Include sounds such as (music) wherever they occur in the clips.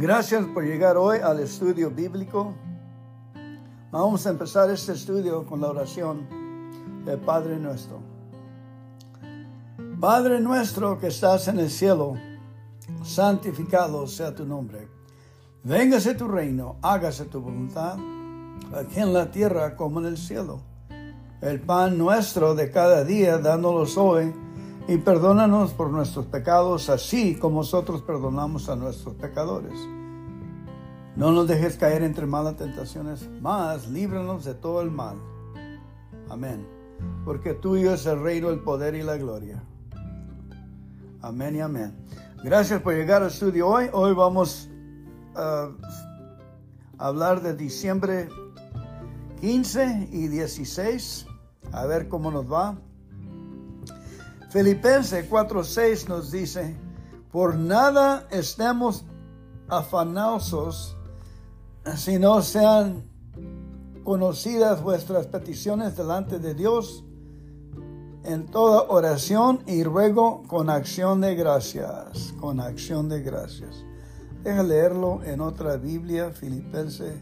Gracias por llegar hoy al estudio bíblico. Vamos a empezar este estudio con la oración del Padre nuestro. Padre nuestro que estás en el cielo, santificado sea tu nombre. Véngase tu reino, hágase tu voluntad, aquí en la tierra como en el cielo. El pan nuestro de cada día, dándolos hoy, y perdónanos por nuestros pecados, así como nosotros perdonamos a nuestros pecadores. No nos dejes caer entre malas tentaciones, más líbranos de todo el mal. Amén. Porque tuyo es el reino, el poder y la gloria. Amén y amén. Gracias por llegar al estudio hoy. Hoy vamos a hablar de diciembre 15 y 16. A ver cómo nos va. Filipenses 4:6 nos dice, por nada estemos afanosos si no sean conocidas vuestras peticiones delante de Dios en toda oración y ruego con acción de gracias, con acción de gracias. Deja leerlo en otra Biblia, Filipenses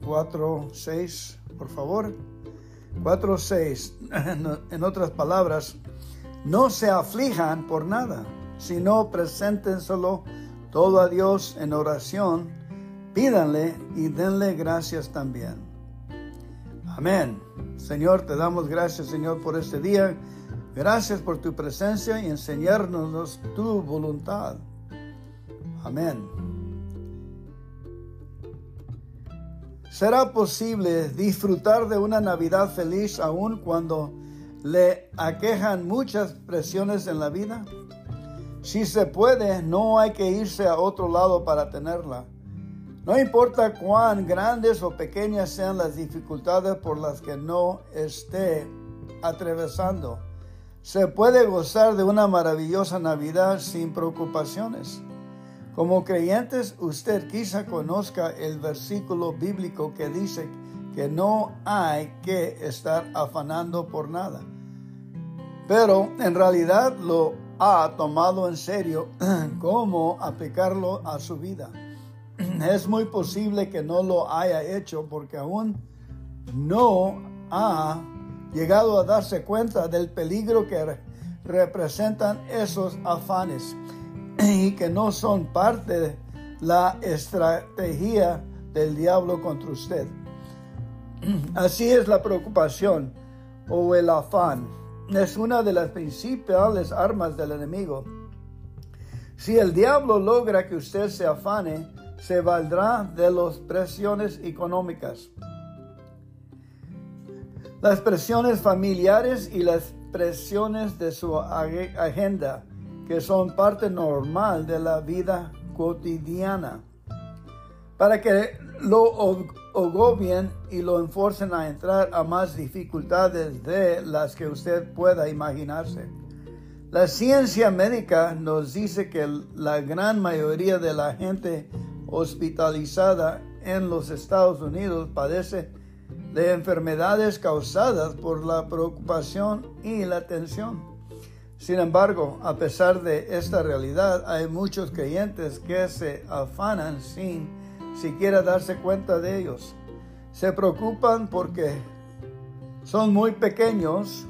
4:6, por favor. 4.6. (laughs) En otras palabras, no se aflijan por nada, sino presenten solo todo a Dios en oración, pídanle y denle gracias también. Amén. Señor, te damos gracias, Señor, por este día. Gracias por tu presencia y enseñarnos tu voluntad. Amén. ¿Será posible disfrutar de una Navidad feliz aún cuando le aquejan muchas presiones en la vida? Si se puede, no hay que irse a otro lado para tenerla. No importa cuán grandes o pequeñas sean las dificultades por las que no esté atravesando, se puede gozar de una maravillosa Navidad sin preocupaciones. Como creyentes, usted quizá conozca el versículo bíblico que dice que no hay que estar afanando por nada. Pero en realidad lo ha tomado en serio (clears throat) cómo aplicarlo a su vida. (clears throat) Es muy posible que no lo haya hecho porque aún no ha llegado a darse cuenta del peligro que representan esos afanes y que no son parte de la estrategia del diablo contra usted. Así es la preocupación o el afán. Es una de las principales armas del enemigo. Si el diablo logra que usted se afane, se valdrá de las presiones económicas, las presiones familiares y las presiones de su agenda que son parte normal de la vida cotidiana, para que lo agobien y lo enforcen a entrar a más dificultades de las que usted pueda imaginarse. La ciencia médica nos dice que la gran mayoría de la gente hospitalizada en los Estados Unidos padece de enfermedades causadas por la preocupación y la tensión. Sin embargo, a pesar de esta realidad, hay muchos creyentes que se afanan sin siquiera darse cuenta de ellos. Se preocupan porque son muy pequeños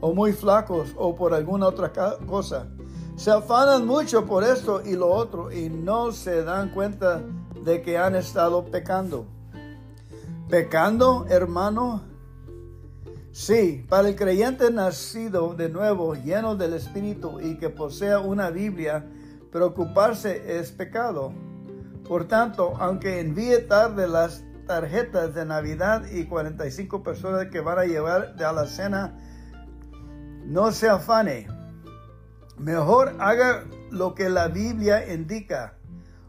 o muy flacos o por alguna otra cosa. Se afanan mucho por esto y lo otro y no se dan cuenta de que han estado pecando. Pecando, hermano, Sí, para el creyente nacido de nuevo, lleno del Espíritu y que posea una Biblia, preocuparse es pecado. Por tanto, aunque envíe tarde las tarjetas de Navidad y 45 personas que van a llevar a la cena, no se afane. Mejor haga lo que la Biblia indica.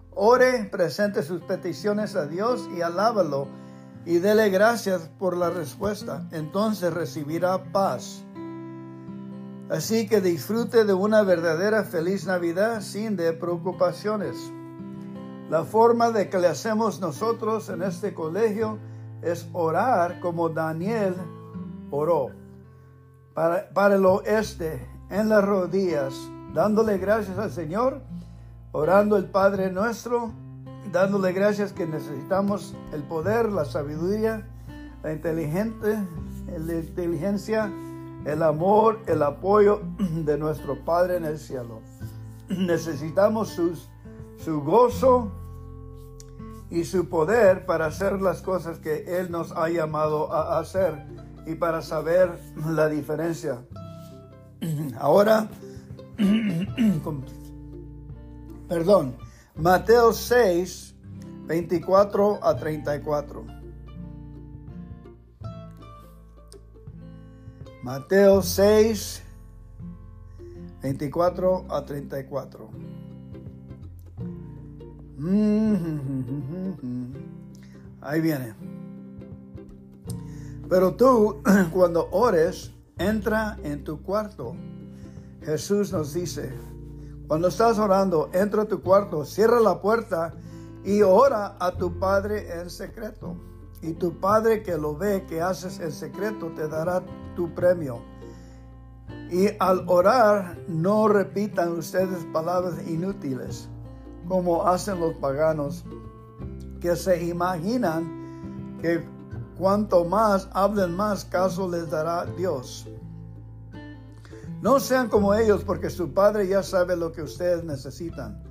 Ore, presente sus peticiones a Dios y alábalo y dele gracias por la respuesta. Entonces recibirá paz. Así que disfrute de una verdadera feliz Navidad sin de preocupaciones. La forma de que le hacemos nosotros en este colegio es orar como Daniel oró. Para, para el oeste, en las rodillas, dándole gracias al Señor, orando el Padre nuestro, dándole gracias que necesitamos el poder, la sabiduría, la inteligente, la inteligencia, el amor, el apoyo de nuestro Padre en el cielo. Necesitamos sus, su gozo y su poder para hacer las cosas que Él nos ha llamado a hacer y para saber la diferencia. Ahora, (clears throat) perdón, Mateo 6, 24 a 34. Mateo 6, 24 a 34. Ahí viene. Pero tú, (clears throat) cuando ores, entra en tu cuarto. Jesús nos dice, cuando estás orando, entra a tu cuarto, cierra la puerta y ora a tu Padre en secreto. Y tu Padre que lo ve, que haces en secreto, te dará tu premio. Y al orar, no repitan ustedes palabras inútiles, como hacen los paganos, que se imaginan que cuanto más hablen más, caso les dará Dios. No sean como ellos, porque su Padre ya sabe lo que ustedes necesitan.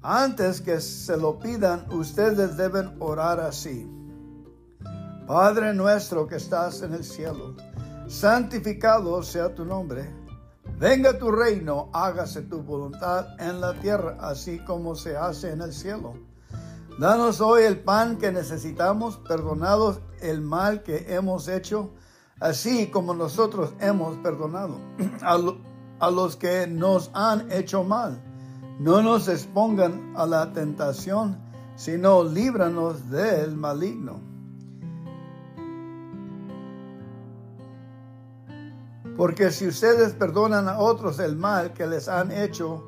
Antes que se lo pidan, ustedes deben orar así. Padre nuestro que estás en el cielo santificado sea tu nombre. Venga tu reino, hágase tu voluntad en la tierra, así como se hace en el cielo. Danos hoy el pan que necesitamos, perdonados el mal que hemos hecho, así como nosotros hemos perdonado a, a los que nos han hecho mal. No nos expongan a la tentación, sino líbranos del maligno. Porque si ustedes perdonan a otros el mal que les han hecho,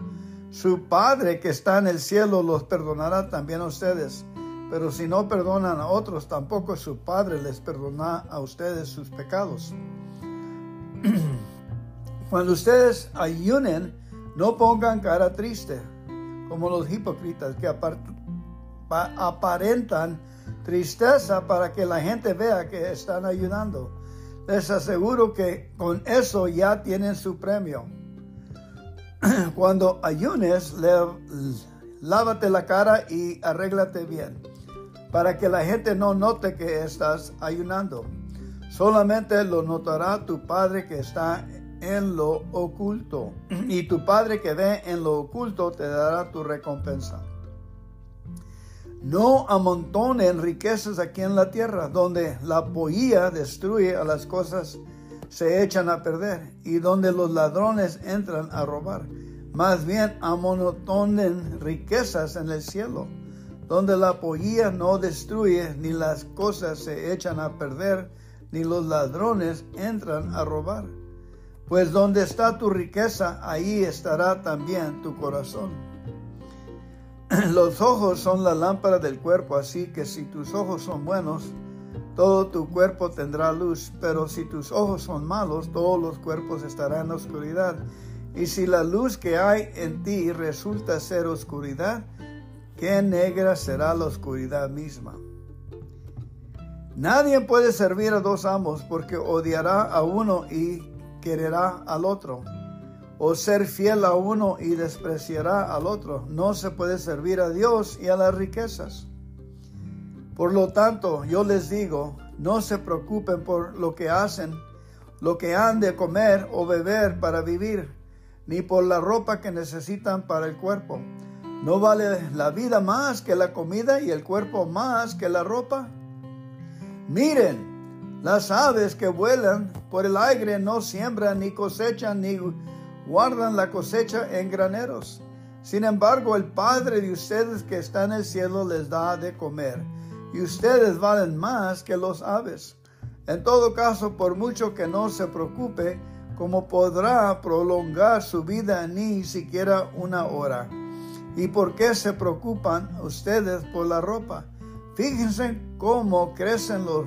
su Padre que está en el cielo los perdonará también a ustedes. Pero si no perdonan a otros, tampoco su Padre les perdona a ustedes sus pecados. (clears throat) Cuando ustedes ayunen, no pongan cara triste, como los hipócritas que aparentan tristeza para que la gente vea que están ayunando les aseguro que con eso ya tienen su premio. (clears throat) Cuando ayunes, lávate la cara y arréglate bien, para que la gente no note que estás ayunando. Solamente lo notará tu Padre que está en lo oculto, y tu Padre que ve en lo oculto te dará tu recompensa. No amontonen riquezas aquí en la tierra, donde la polla destruye a las cosas, se echan a perder, y donde los ladrones entran a robar. Más bien amontonen riquezas en el cielo, donde la polla no destruye, ni las cosas se echan a perder, ni los ladrones entran a robar. Pues donde está tu riqueza, ahí estará también tu corazón. (clears throat) Los ojos son la lámpara del cuerpo, así que si tus ojos son buenos, todo tu cuerpo tendrá luz, pero si tus ojos son malos, todos los cuerpos estarán en oscuridad. Y si la luz que hay en ti resulta ser oscuridad, qué negra será la oscuridad misma. Nadie puede servir a dos amos porque odiará a uno y quererá al otro o ser fiel a uno y despreciará al otro. No se puede servir a Dios y a las riquezas. Por lo tanto, yo les digo, no se preocupen por lo que hacen, lo que han de comer o beber para vivir, ni por la ropa que necesitan para el cuerpo. ¿No vale la vida más que la comida y el cuerpo más que la ropa? Miren, las aves que vuelan por el aire no siembran ni cosechan ni guardan la cosecha en graneros. Sin embargo, el Padre de ustedes que está en el cielo les da de comer, y ustedes valen más que los aves. En todo caso, por mucho que no se preocupe, como podrá prolongar su vida ni siquiera una hora. ¿Y por qué se preocupan ustedes por la ropa? Fíjense cómo crecen los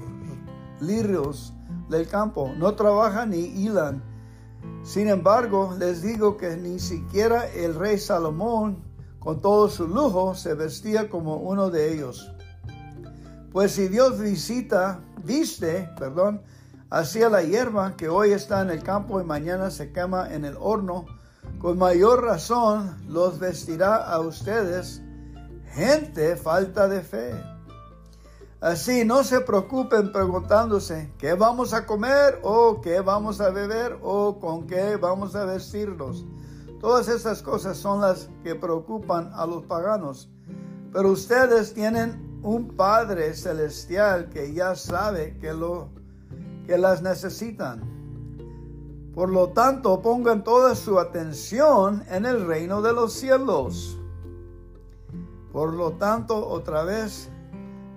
lirios del campo. No trabajan ni hilan Sin embargo, les digo que ni siquiera el rey Salomón, con todo su lujo, se vestía como uno de ellos. Pues si Dios visita, viste, perdón, hacia la hierba que hoy está en el campo y mañana se quema en el horno, con mayor razón los vestirá a ustedes, gente falta de fe. Así no se preocupen preguntándose qué vamos a comer o qué vamos a beber o con qué vamos a vestirnos. Todas esas cosas son las que preocupan a los paganos. Pero ustedes tienen un Padre celestial que ya sabe que, lo, que las necesitan. Por lo tanto, pongan toda su atención en el reino de los cielos. Por lo tanto, otra vez,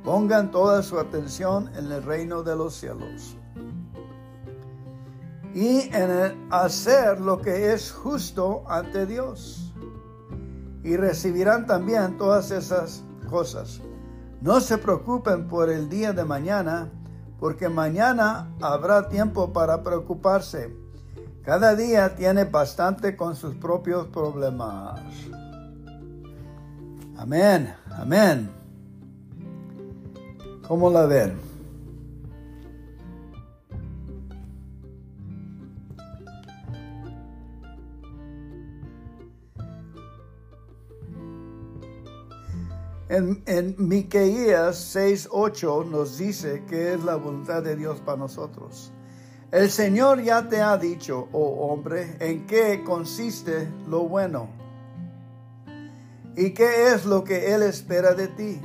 pongan toda su atención en el reino de los cielos. Y en hacer lo que es justo ante Dios. Y recibirán también todas esas cosas. No se preocupen por el día de mañana, porque mañana habrá tiempo para preocuparse. Cada día tiene bastante con sus propios problemas. Amén, amén. ¿Cómo la ven? En, en Miqueías 6:8 nos dice que es la voluntad de Dios para nosotros. El Señor ya te ha dicho, oh hombre, en qué consiste lo bueno y qué es lo que Él espera de ti.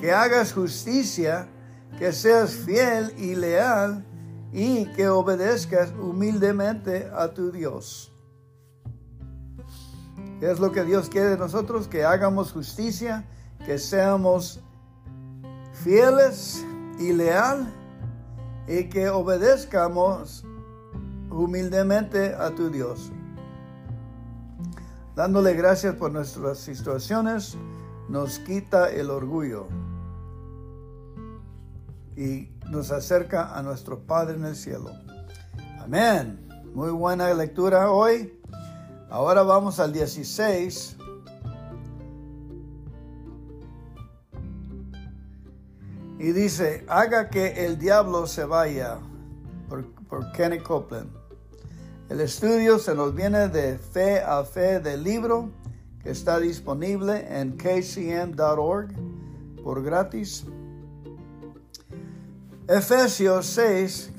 Que hagas justicia, que seas fiel y leal y que obedezcas humildemente a tu Dios. ¿Qué es lo que Dios quiere de nosotros? Que hagamos justicia, que seamos fieles y leal y que obedezcamos humildemente a tu Dios. Dándole gracias por nuestras situaciones, nos quita el orgullo y nos acerca a nuestro Padre en el cielo. Amén. Muy buena lectura hoy. Ahora vamos al 16 Y dice, haga que el diablo se vaya, por, Kenny Copeland. El estudio se nos viene de fe a fe del libro que está disponible en kcm.org por gratis. Efesios 6,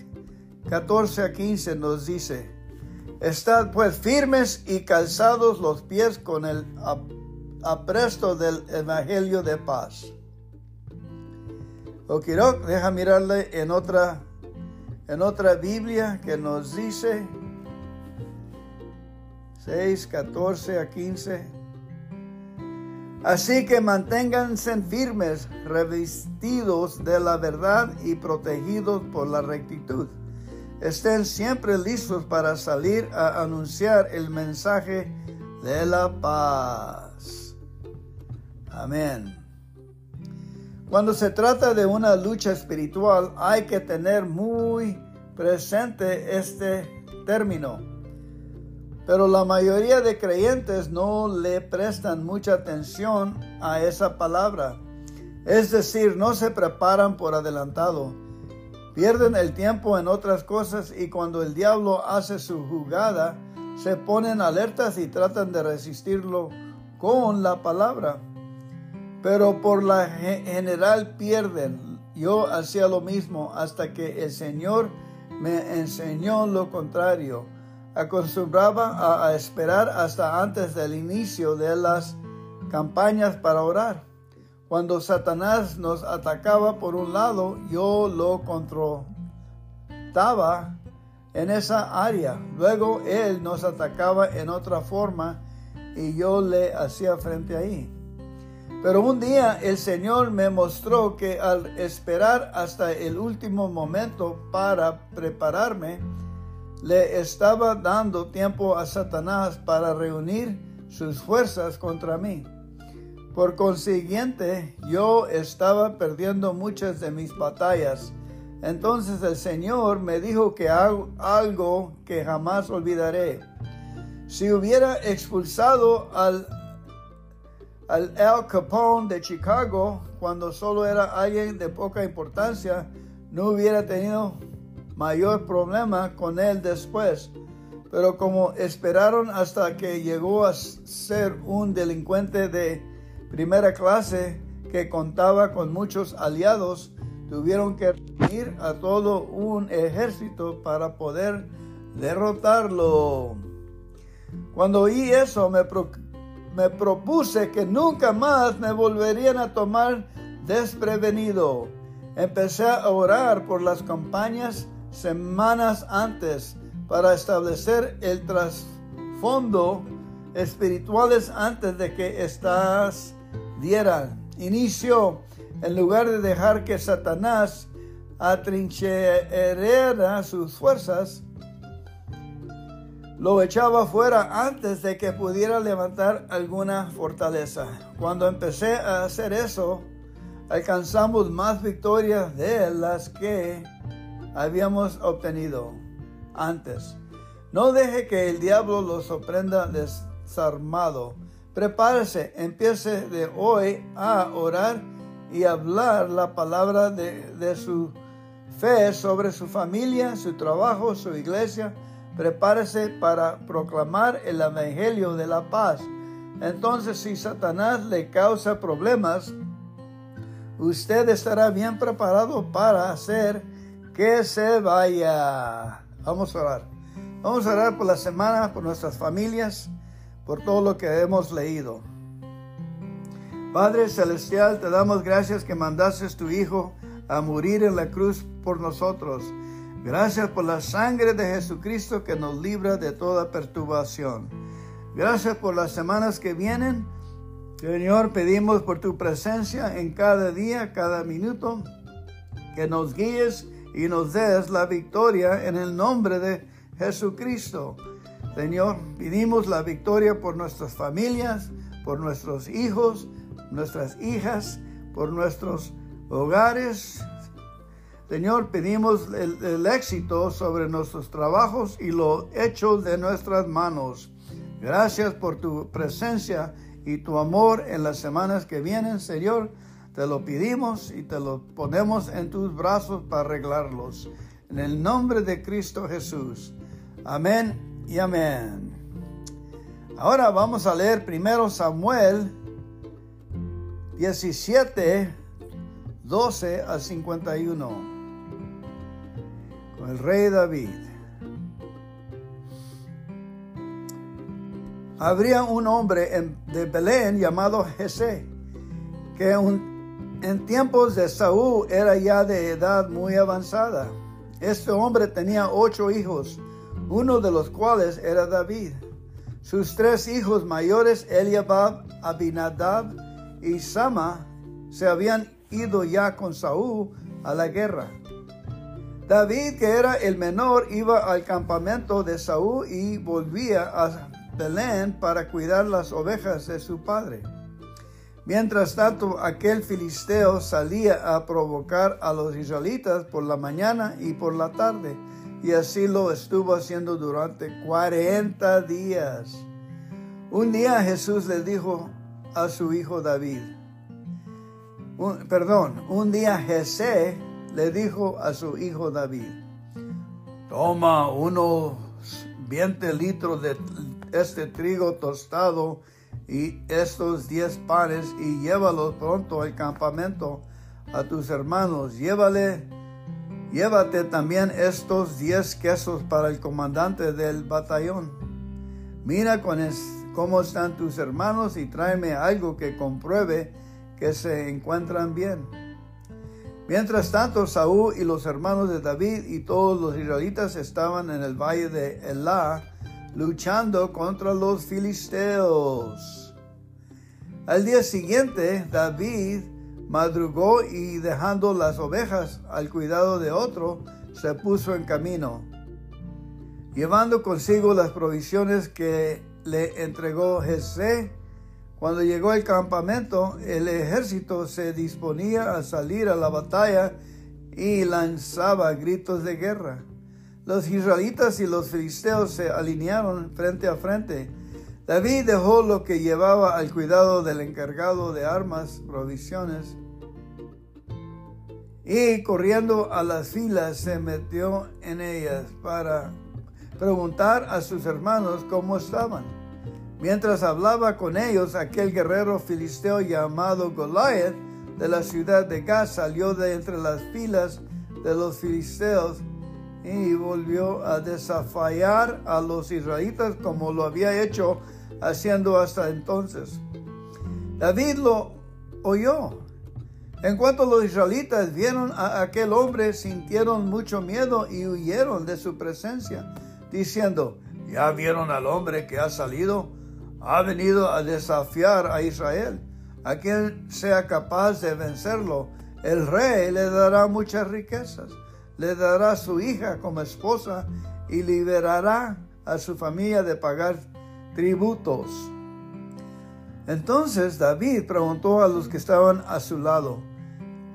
14 a 15 nos dice, Estad pues firmes y calzados los pies con el apresto del Evangelio de paz o deja mirarle en otra, en otra Biblia que nos dice 6, 14 a 15. Así que manténganse firmes, revestidos de la verdad y protegidos por la rectitud. Estén siempre listos para salir a anunciar el mensaje de la paz. Amén. Cuando se trata de una lucha espiritual hay que tener muy presente este término. Pero la mayoría de creyentes no le prestan mucha atención a esa palabra. Es decir, no se preparan por adelantado. Pierden el tiempo en otras cosas y cuando el diablo hace su jugada, se ponen alertas y tratan de resistirlo con la palabra pero por la general pierden. Yo hacía lo mismo hasta que el Señor me enseñó lo contrario. Acostumbraba a, esperar hasta antes del inicio de las campañas para orar. Cuando Satanás nos atacaba por un lado, yo lo controlaba en esa área. Luego él nos atacaba en otra forma y yo le hacía frente ahí. Pero un día el Señor me mostró que al esperar hasta el último momento para prepararme, le estaba dando tiempo a Satanás para reunir sus fuerzas contra mí. Por consiguiente, yo estaba perdiendo muchas de mis batallas. Entonces el Señor me dijo que hago algo que jamás olvidaré. Si hubiera expulsado al, al Al Capone de Chicago cuando solo era alguien de poca importancia, no hubiera tenido mayor problema con él después. Pero como esperaron hasta que llegó a ser un delincuente de primera clase que contaba con muchos aliados, tuvieron que ir a todo un ejército para poder derrotarlo. Cuando oí eso, me, me propuse que nunca más me volverían a tomar desprevenido. Empecé a orar por las campañas semanas antes para establecer el trasfondo espirituales antes de que estas dieran inicio en lugar de dejar que Satanás atrincherara sus fuerzas, lo echaba fuera antes de que pudiera levantar alguna fortaleza. Cuando empecé a hacer eso, alcanzamos más victorias de las que habíamos obtenido antes. No deje que el diablo lo sorprenda desarmado. Prepárese, empiece de hoy a orar y hablar la palabra de, su fe sobre su familia, su trabajo, su iglesia. Prepárese para proclamar el Evangelio de la paz. Entonces, si Satanás le causa problemas, usted estará bien preparado para hacer que se vaya. Vamos a orar. Vamos a orar por la semana, por nuestras familias, por todo lo que hemos leído. Padre Celestial, te damos gracias que mandaste tu Hijo a morir en la cruz por nosotros. Gracias por la sangre de Jesucristo que nos libra de toda perturbación. Gracias por las semanas que vienen. Señor, pedimos por tu presencia en cada día, cada minuto, que nos guíes y nos des la victoria en el nombre de Jesucristo. Señor, pedimos la victoria por nuestras familias, por nuestros hijos, nuestras hijas, por nuestros hogares. Señor, pedimos el, éxito sobre nuestros trabajos y los hechos de nuestras manos. Gracias por tu presencia y tu amor en las semanas que vienen, Señor. Te lo pedimos y te lo ponemos en tus brazos para arreglarlos. En el nombre de Cristo Jesús. Amén y amén. Ahora vamos a leer primero Samuel 17, 12 al 51, con el rey David. Habría un hombre de Belén llamado Jesé, que en tiempos de Saúl era ya de edad muy avanzada. Este hombre tenía ocho hijos, uno de los cuales era David. Sus tres hijos mayores, Eliabab, Abinadab y Sama se habían ido ya con Saúl a la guerra. David, que era el menor, iba al campamento de Saúl y volvía a Belén para cuidar las ovejas de su padre. Mientras tanto, aquel filisteo salía a provocar a los israelitas por la mañana y por la tarde, y así lo estuvo haciendo durante 40 días. Un día Jesús le dijo a su hijo David. perdón, un día Jesé le dijo a su hijo David, toma unos 20 litros de este trigo tostado y estos 10 panes y llévalos pronto al campamento a tus hermanos. Llévale, llévate también estos 10 quesos para el comandante del batallón. Mira con, cómo están tus hermanos y tráeme algo que compruebe que se encuentran bien. Mientras tanto, Saúl y los hermanos de David y todos los israelitas estaban en el valle de Elá luchando contra los filisteos. Al día siguiente, David madrugó y dejando las ovejas al cuidado de otro, se puso en camino, llevando consigo las provisiones que le entregó Jesé. Cuando llegó al campamento, el ejército se disponía a salir a la batalla y lanzaba gritos de guerra. Los israelitas y los filisteos se alinearon frente a frente. David dejó lo que llevaba al cuidado del encargado de armas, provisiones, y corriendo a las filas se metió en ellas para preguntar a sus hermanos cómo estaban. Mientras hablaba con ellos, aquel guerrero filisteo llamado Goliath de la ciudad de Gaz salió de entre las filas de los filisteos y volvió a desafiar a los israelitas como lo había hecho haciendo hasta entonces. David lo oyó. En cuanto los israelitas vieron a aquel hombre, sintieron mucho miedo y huyeron de su presencia, diciendo, ¿ya vieron al hombre que ha salido? Ha venido a desafiar a Israel a quien sea capaz de vencerlo, el rey le dará muchas riquezas, le dará su hija como esposa y liberará a su familia de pagar tributos. Entonces David preguntó a los que estaban a su lado,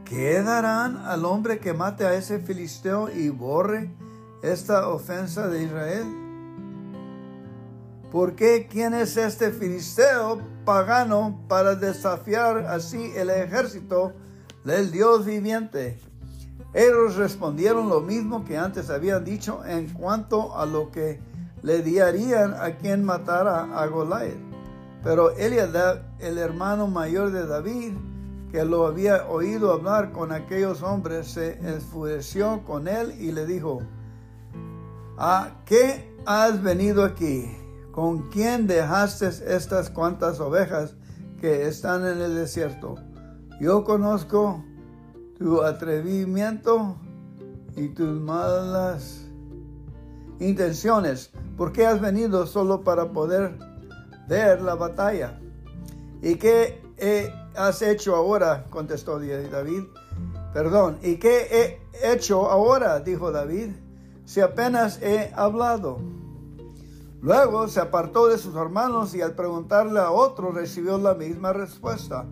¿qué darán al hombre que mate a ese filisteo y borre esta ofensa de Israel? ¿Por qué quién es este filisteo pagano para desafiar así el ejército del Dios viviente? Ellos respondieron lo mismo que antes habían dicho en cuanto a lo que le dirían a quien matara a Goliat. Pero Eliadab, el hermano mayor de David, que lo había oído hablar con aquellos hombres, se enfureció con él y le dijo, ¿a qué has venido aquí? ¿Con quién dejaste estas cuantas ovejas que están en el desierto? Yo conozco tu atrevimiento y tus malas intenciones. ¿Por qué has venido solo para poder ver la batalla? ¿Y qué has hecho ahora? contestó David. Perdón, ¿y qué he hecho ahora? dijo David. Si apenas he hablado. Luego se apartó de sus hermanos y al preguntarle a otro recibió la misma respuesta.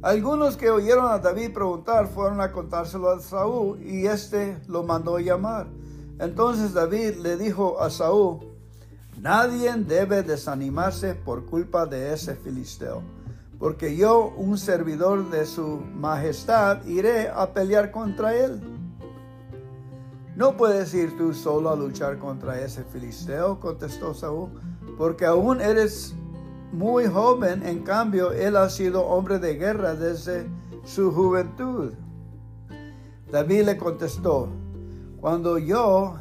Algunos que oyeron a David preguntar fueron a contárselo a Saúl y éste lo mandó llamar. Entonces David le dijo a Saúl, nadie debe desanimarse por culpa de ese filisteo, porque yo, un servidor de su majestad, iré a pelear contra él. No puedes ir tú solo a luchar contra ese filisteo, contestó Saúl, porque aún eres muy joven, en cambio él ha sido hombre de guerra desde su juventud. David le contestó, cuando yo,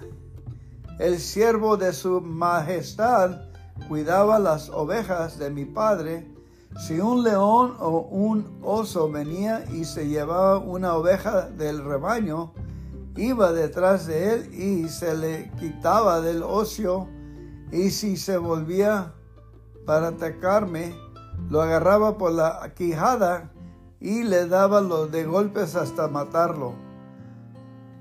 el siervo de su majestad, cuidaba las ovejas de mi padre, si un león o un oso venía y se llevaba una oveja del rebaño, iba detrás de él y se le quitaba del ocio y si se volvía para atacarme, lo agarraba por la quijada y le daba los de golpes hasta matarlo.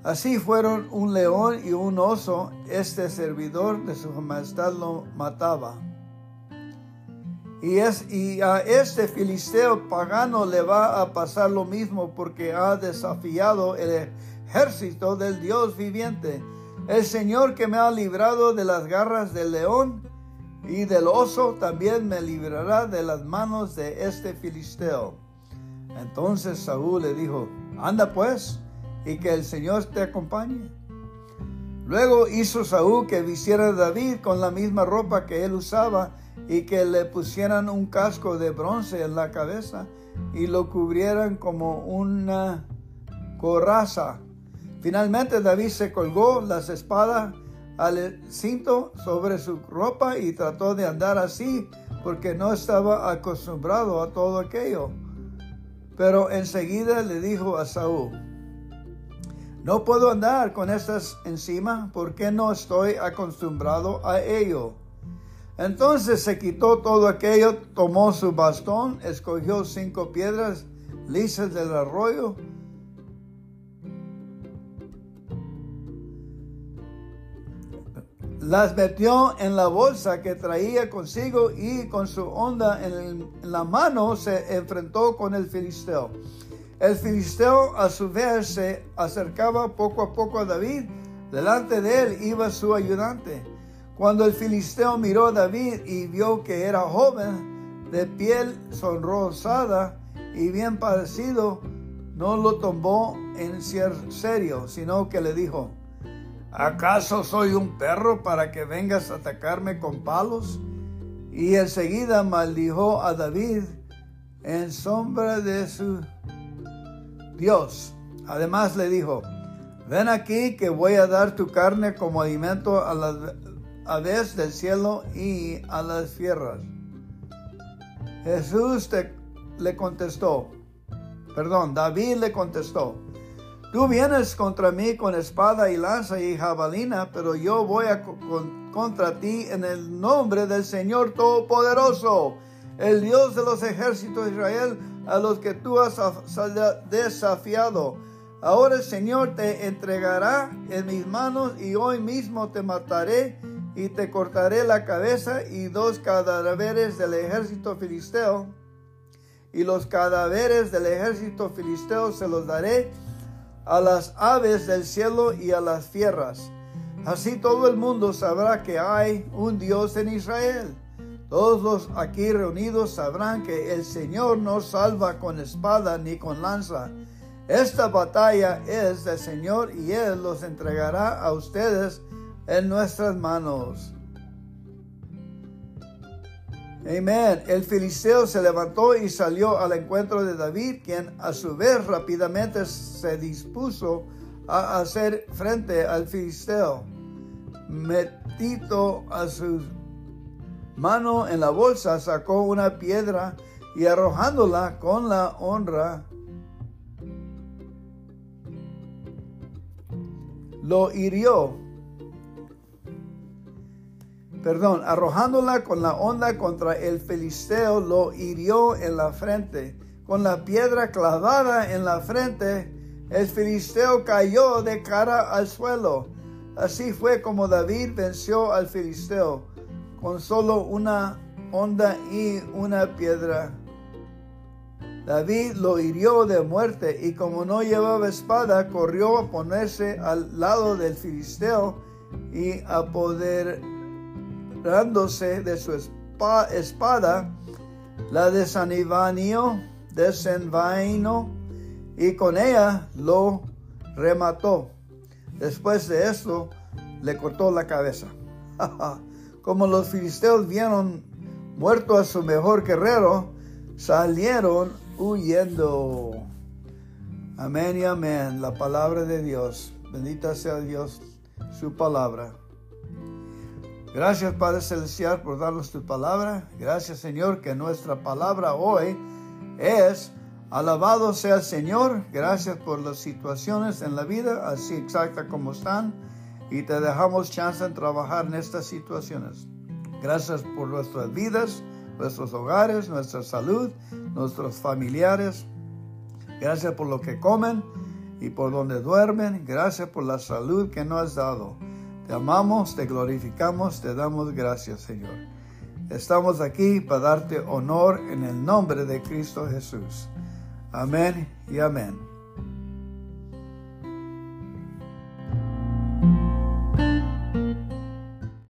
Así fueron un león y un oso, este servidor de su majestad lo mataba. Y, es, y a este filisteo pagano le va a pasar lo mismo porque ha desafiado el ejército del Dios viviente, el Señor que me ha librado de las garras del león y del oso, también me librará de las manos de este filisteo. Entonces Saúl le dijo, anda pues, y que el Señor te acompañe. Luego hizo Saúl que vistiera a David con la misma ropa que él usaba y que le pusieran un casco de bronce en la cabeza y lo cubrieran como una coraza Finalmente David se colgó las espadas al cinto sobre su ropa y trató de andar así porque no estaba acostumbrado a todo aquello. Pero enseguida le dijo a Saúl, no puedo andar con estas encima porque no estoy acostumbrado a ello. Entonces se quitó todo aquello, tomó su bastón, escogió cinco piedras lisas del arroyo, las metió en la bolsa que traía consigo y con su onda en, la mano se enfrentó con el filisteo. El filisteo a su vez se acercaba poco a poco a David. Delante de él iba su ayudante. Cuando el filisteo miró a David y vio que era joven, de piel sonrosada y bien parecido, no lo tomó en serio, sino que le dijo, ¿acaso soy un perro para que vengas a atacarme con palos? Y enseguida maldijo a David en sombra de su Dios. Además le dijo, ven aquí que voy a dar tu carne como alimento a las aves del cielo y a las fieras. Jesús le contestó, perdón, David le contestó, tú vienes contra mí con espada y lanza y jabalina, pero yo voy contra ti en el nombre del Señor Todopoderoso, el Dios de los ejércitos de Israel, a los que tú has desafiado. Ahora el Señor te entregará en mis manos y hoy mismo te mataré y te cortaré la cabeza y dos cadáveres del ejército filisteo. Y los cadáveres del ejército filisteo se los daré a las aves del cielo y a las fieras. Así todo el mundo sabrá que hay un Dios en Israel. Todos los aquí reunidos sabrán que el Señor no salva con espada ni con lanza. Esta batalla es del Señor y Él los entregará a ustedes en nuestras manos. Amén. El filisteo se levantó y salió al encuentro de David, quien a su vez rápidamente se dispuso a hacer frente al filisteo. Metito a su mano en la bolsa, sacó una piedra y arrojándola con la honra, lo hirió. Perdón, arrojándola con la onda contra el filisteo, lo hirió en la frente. Con la piedra clavada en la frente, el filisteo cayó de cara al suelo. Así fue como David venció al filisteo con solo una onda y una piedra. David lo hirió de muerte y como no llevaba espada, corrió a ponerse al lado del filisteo y de su espada, la desanivanió, desenvainó y con ella lo remató. Después de esto, le cortó la cabeza. (laughs) como los filisteos vieron muerto a su mejor guerrero, salieron huyendo. Amén y amén. La palabra de Dios. Bendita sea Dios, su palabra. Gracias Padre Celestial por darnos tu palabra. Gracias Señor que nuestra palabra hoy es alabado sea el Señor. Gracias por las situaciones en la vida, así exacta como están y te dejamos chance en trabajar en estas situaciones. Gracias por nuestras vidas, nuestros hogares, nuestra salud, nuestros familiares. Gracias por lo que comen y por donde duermen. Gracias por la salud que nos has dado. Te amamos, te glorificamos, te damos gracias, Señor. Estamos aquí para darte honor en el nombre de Cristo Jesús. Amén y amén.